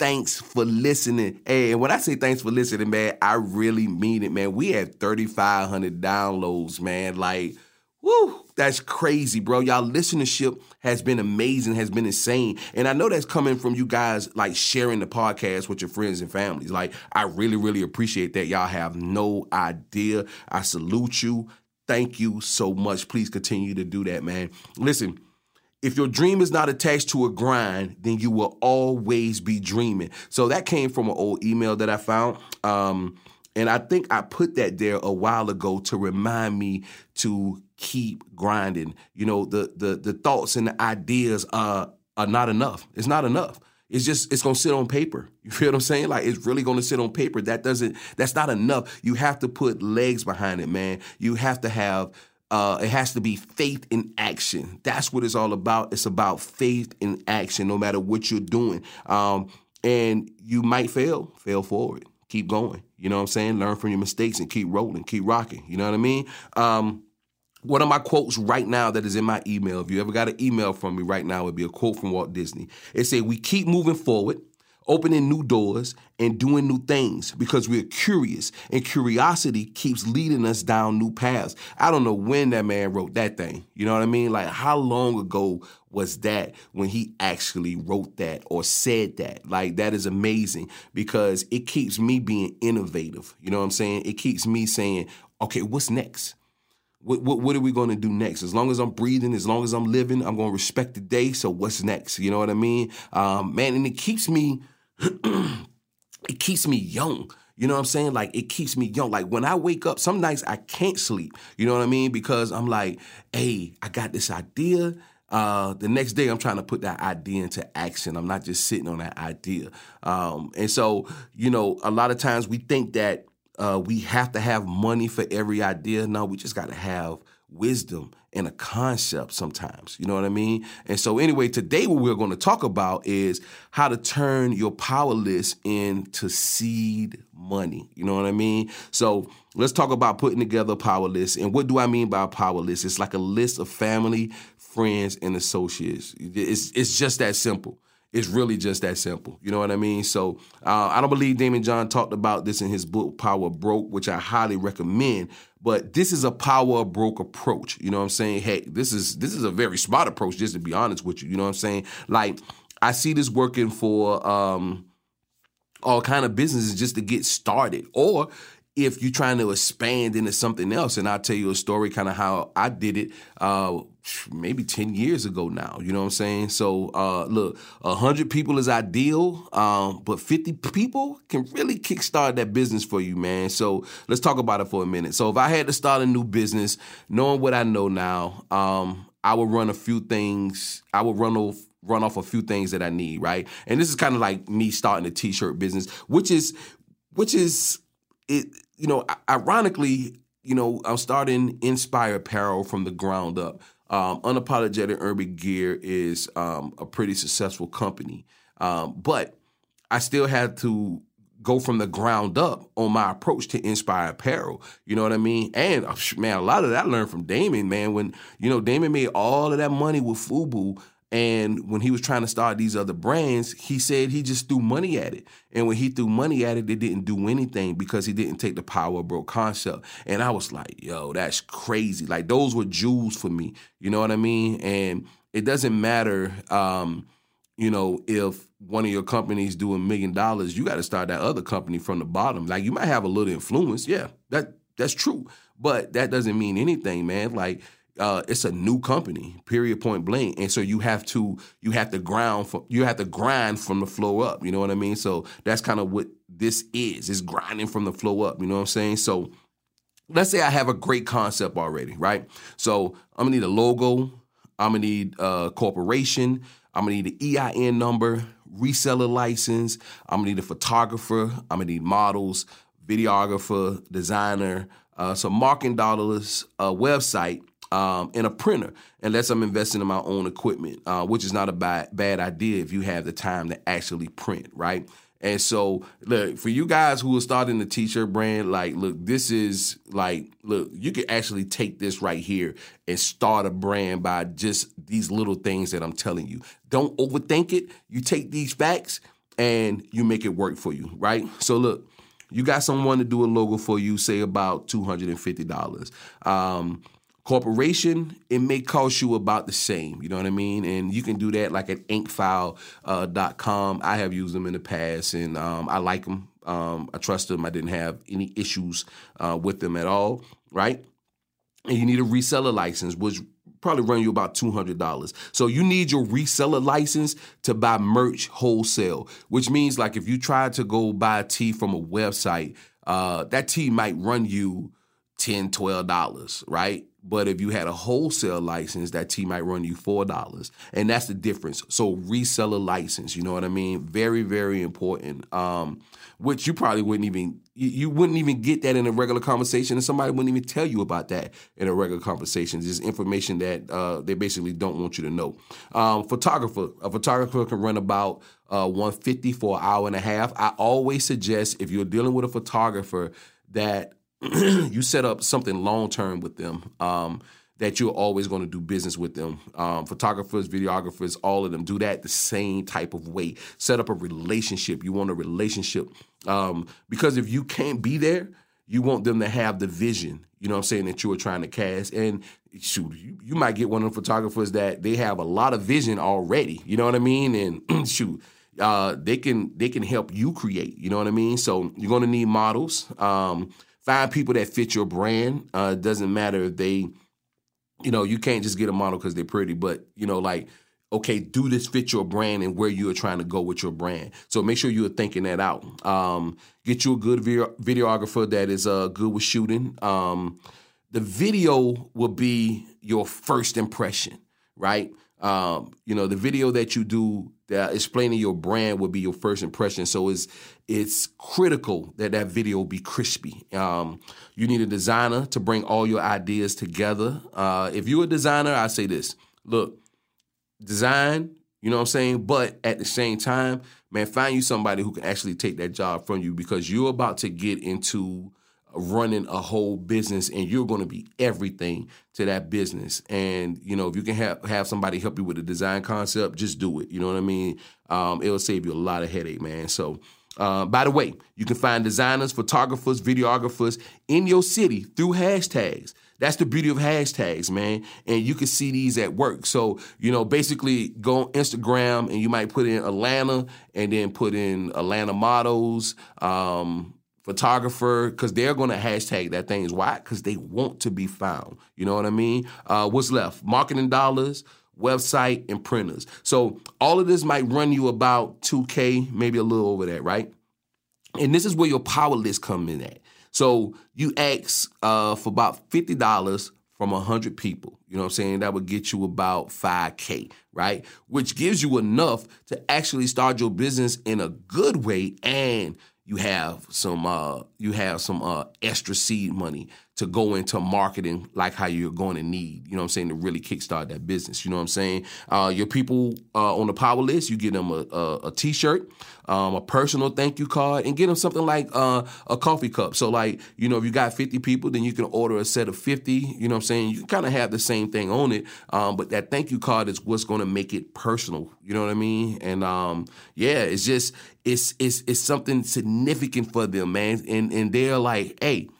Thanks for listening. Hey, and when I say thanks for listening, man, I really mean it, man. We had 3,500 downloads, man. Like, Woo, that's crazy, bro. Y'all listenership has been amazing, has been insane. And I know that's coming from you guys like sharing the podcast with your friends and families. Like, I really, really appreciate that. Y'all have no idea. I salute you. Thank you so much. Please continue to do that, man. Listen, if your dream is not attached to a grind, then you will always be dreaming. So that came from an old email that I found. Um, and I think I put that there a while ago to remind me to keep grinding. You know, the the the thoughts and the ideas are are not enough. It's not enough. It's just it's gonna sit on paper. You feel what I'm saying? Like it's really gonna sit on paper. That doesn't that's not enough. You have to put legs behind it, man. You have to have uh, it has to be faith in action. That's what it's all about. It's about faith in action, no matter what you're doing. Um, and you might fail, fail forward, keep going. You know what I'm saying? Learn from your mistakes and keep rolling, keep rocking. You know what I mean? Um, one of my quotes right now that is in my email, if you ever got an email from me right now, it would be a quote from Walt Disney. It said, We keep moving forward opening new doors and doing new things because we're curious and curiosity keeps leading us down new paths. I don't know when that man wrote that thing. You know what I mean? Like how long ago was that when he actually wrote that or said that? Like that is amazing because it keeps me being innovative. You know what I'm saying? It keeps me saying, okay, what's next? What, what, what, are we going to do next? As long as I'm breathing, as long as I'm living, I'm going to respect the day. So what's next? You know what I mean? Um, man, and it keeps me, it keeps me young. You know what I'm saying? Like it keeps me young. Like when I wake up, some nights I can't sleep. You know what I mean? Because I'm like, hey, I got this idea. Uh, the next day, I'm trying to put that idea into action. I'm not just sitting on that idea. Um, and so, you know, a lot of times we think that uh, we have to have money for every idea. No, we just got to have wisdom and a concept sometimes. You know what I mean? And so, anyway, today what we're going to talk about is how to turn your power list into seed money. You know what I mean? So, let's talk about putting together a power list. And what do I mean by a power list? It's like a list of family, friends, and associates. It's, it's just that simple. It's really just that simple. You know what I mean? So uh, I don't believe Daymond John talked about this in his book Power Broke, which I highly recommend. But this is a power broke approach. You know what I'm saying? Hey, this is this is a very smart approach, just to be honest with you. You know what I'm saying? Like I see this working for um, all kind of businesses just to get started, or if you're trying to expand into something else. And I'll tell you a story, kind of how I did it. Uh, maybe 10 years ago now. You know what I'm saying? So, uh, look, 100 people is ideal, um, but 50 people can really kickstart that business for you, man. So, let's talk about it for a minute. So, if I had to start a new business, knowing what I know now, um, I would run a few things. I would run off run off a few things that I need, right? And this is kind of like me starting a t-shirt business, which is which is it you know, ironically, you know, I'm starting Inspire Apparel from the ground up. Um, Unapologetic Urban Gear is um, a pretty successful company, um, but I still had to go from the ground up on my approach to Inspire Apparel. You know what I mean? And uh, man, a lot of that I learned from Daymond. Man, when you know Daymond made all of that money with Fubu, and when he was trying to start these other brands, he said he just threw money at it. And when he threw money at it, it didn't do anything because he didn't take the power bro concept. And I was like, yo, that's crazy. Like those were jewels for me. You know what I mean? And it doesn't matter, um, you know, if one of your companies do a million dollars, you got to start that other company from the bottom. Like you might have a little influence, yeah, that that's true, but that doesn't mean anything, man. Like uh, it's a new company, period, point blank, and so you have to you have to ground from you have to grind from the flow up. You know what I mean? So that's kind of what this is. It's grinding from the flow up. You know what I'm saying? So let's say I have a great concept already, right? So I'm gonna need a logo. I'm gonna need a corporation. I'm gonna need an EIN number, reseller license. I'm gonna need a photographer. I'm gonna need models, videographer, designer, uh, some marketing dollars, a website, um, and a printer, unless I'm investing in my own equipment, uh, which is not a bad, bad idea if you have the time to actually print, right? And so, look, for you guys who are starting the t-shirt brand, like, look, this is like, look, you can actually take this right here and start a brand by just these little things that I'm telling you. Don't overthink it. You take these facts and you make it work for you, right? So look, you got someone to do a logo for you, say about $250. Um, corporation, it may cost you about the same. You know what I mean? And you can do that like at incfile.com. Uh, I have used them in the past and um, I like them. Um, I trust them. I didn't have any issues uh, with them at all, right? And you need a reseller license, which probably run you about $200. So you need your reseller license to buy merch wholesale, which means like if you try to go buy a tee from a website, uh, that tee might run you 10 $12, right? But if you had a wholesale license, that T might run you four dollars, and that's the difference. So reseller license, you know what I mean? Very, very important. Um, which you probably wouldn't even you, wouldn't even get that in a regular conversation, and somebody wouldn't even tell you about that in a regular conversation. It's information that uh, they basically don't want you to know. Um, photographer, a photographer can run about uh, 150 for an hour and a half. I always suggest if you're dealing with a photographer that you set up something long term with them. Um, that you're always going to do business with them. Um, photographers, videographers, all of them do that the same type of way. Set up a relationship. You want a relationship um, because if you can't be there, you want them to have the vision. You know what I'm saying that you are trying to cast. And shoot, you, you might get one of the photographers that they have a lot of vision already. You know what I mean? And shoot. Uh, they can they can help you create. You know what I mean. So you're going to need models. Um, Find people that fit your brand. Uh, doesn't matter if they, you know, you can't just get a model because they're pretty, but you know, like, okay, do this fit your brand and where you are trying to go with your brand. So make sure you are thinking that out. Um, get you a good video- videographer that is uh, good with shooting. Um, the video will be your first impression, right? Um, you know, the video that you do that explaining your brand will be your first impression. So it's it's critical that that video be crispy. Um, you need a designer to bring all your ideas together. Uh, if you're a designer, I say this: look, design. You know what I'm saying? But at the same time, man, find you somebody who can actually take that job from you because you're about to get into running a whole business and you're going to be everything to that business and you know if you can have have somebody help you with the design concept just do it you know what i mean um, it'll save you a lot of headache man so uh, by the way you can find designers photographers videographers in your city through hashtags that's the beauty of hashtags, man. And you can see these at work. So, you know, basically go on Instagram and you might put in Atlanta and then put in Atlanta models, um, photographer, because they're going to hashtag that thing. Why? Because they want to be found. You know what I mean? Uh, what's left? Marketing dollars, website, and printers. So all of this might run you about 2K, maybe a little over that, right? And this is where your power list come in at. So you ask uh, for about $50 from 100 people. You know what I'm saying? That would get you about 5K, right? Which gives you enough to actually start your business in a good way and you have some uh, you have some uh, extra seed money to go into marketing like how you're going to need, you know what I'm saying, to really kickstart that business. You know what I'm saying? Uh, your people uh, on the power list, you get them a, a, a t-shirt, um, a personal thank you card, and get them something like uh, a coffee cup. So like, you know, if you got 50 people, then you can order a set of 50, you know what I'm saying? You can kind of have the same thing on it, um, but that thank you card is what's going to make it personal. You know what I mean? And um, yeah, it's just, it's, it's, it's something significant for them, man. And, and they're like, hey,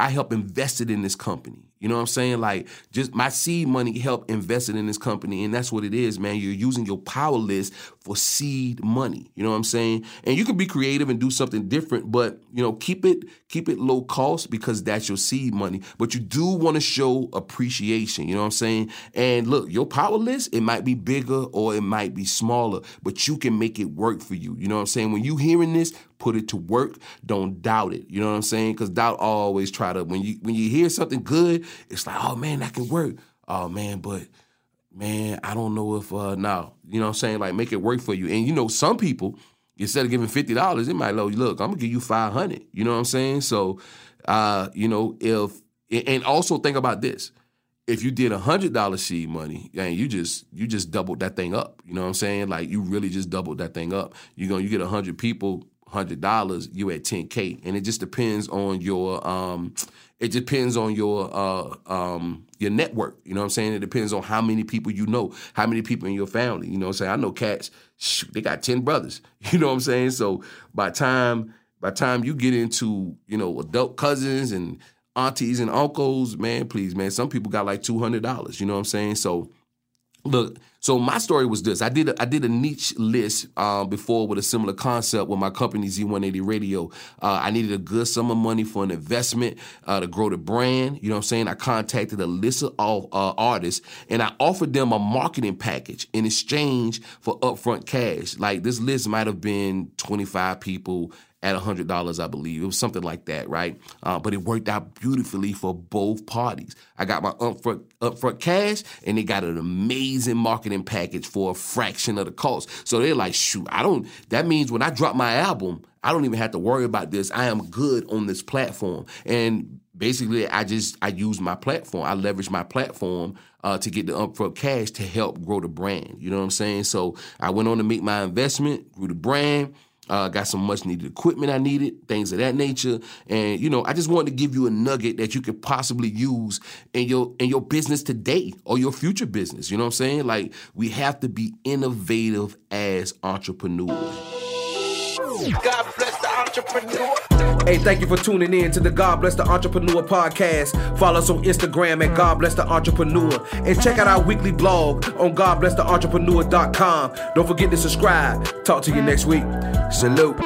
I help invested in this company. You know what I'm saying? Like just my seed money help invested in this company, and that's what it is, man. You're using your power list for seed money. You know what I'm saying? And you can be creative and do something different, but you know, keep it keep it low cost because that's your seed money. But you do want to show appreciation. You know what I'm saying? And look, your power list it might be bigger or it might be smaller, but you can make it work for you. You know what I'm saying? When you hearing this, put it to work. Don't doubt it. You know what I'm saying? Because doubt always try to when you when you hear something good, it's like, oh man, that can work. Oh man, but man, I don't know if uh now, you know what I'm saying? Like make it work for you. And you know, some people, instead of giving fifty dollars, it might look, look, I'm gonna give you five hundred. You know what I'm saying? So uh, you know, if and also think about this. If you did a hundred dollar seed money, and you just you just doubled that thing up. You know what I'm saying? Like you really just doubled that thing up. You gonna you get a hundred people, hundred dollars, you at 10K. And it just depends on your um it depends on your uh, um, your network. You know what I'm saying? It depends on how many people you know, how many people in your family. You know what I'm saying? I know cats, shoot, they got 10 brothers. You know what I'm saying? So by time by time you get into, you know, adult cousins and aunties and uncles, man, please, man, some people got like $200. You know what I'm saying? So look, so my story was this: I did a, I did a niche list um, before with a similar concept with my company Z180 Radio. Uh, I needed a good sum of money for an investment uh, to grow the brand. You know what I'm saying? I contacted a list of uh, artists and I offered them a marketing package in exchange for upfront cash. Like this list might have been 25 people at $100, I believe. It was something like that, right? Uh, but it worked out beautifully for both parties. I got my upfront, upfront cash, and they got an amazing marketing package for a fraction of the cost. So they're like, shoot, I don't, that means when I drop my album, I don't even have to worry about this. I am good on this platform. And basically, I just, I use my platform. I leverage my platform uh, to get the upfront cash to help grow the brand. You know what I'm saying? So I went on to make my investment, grew the brand, uh, got some much needed equipment I needed, things of that nature, and you know, I just wanted to give you a nugget that you could possibly use in your in your business today or your future business. You know what I'm saying? Like we have to be innovative as entrepreneurs. God bless the entrepreneur. Hey, thank you for tuning in to the God Bless the Entrepreneur podcast. Follow us on Instagram at God Bless the Entrepreneur. And check out our weekly blog on GodBlessTheEntrepreneur.com. Don't forget to subscribe. Talk to you next week. Salute.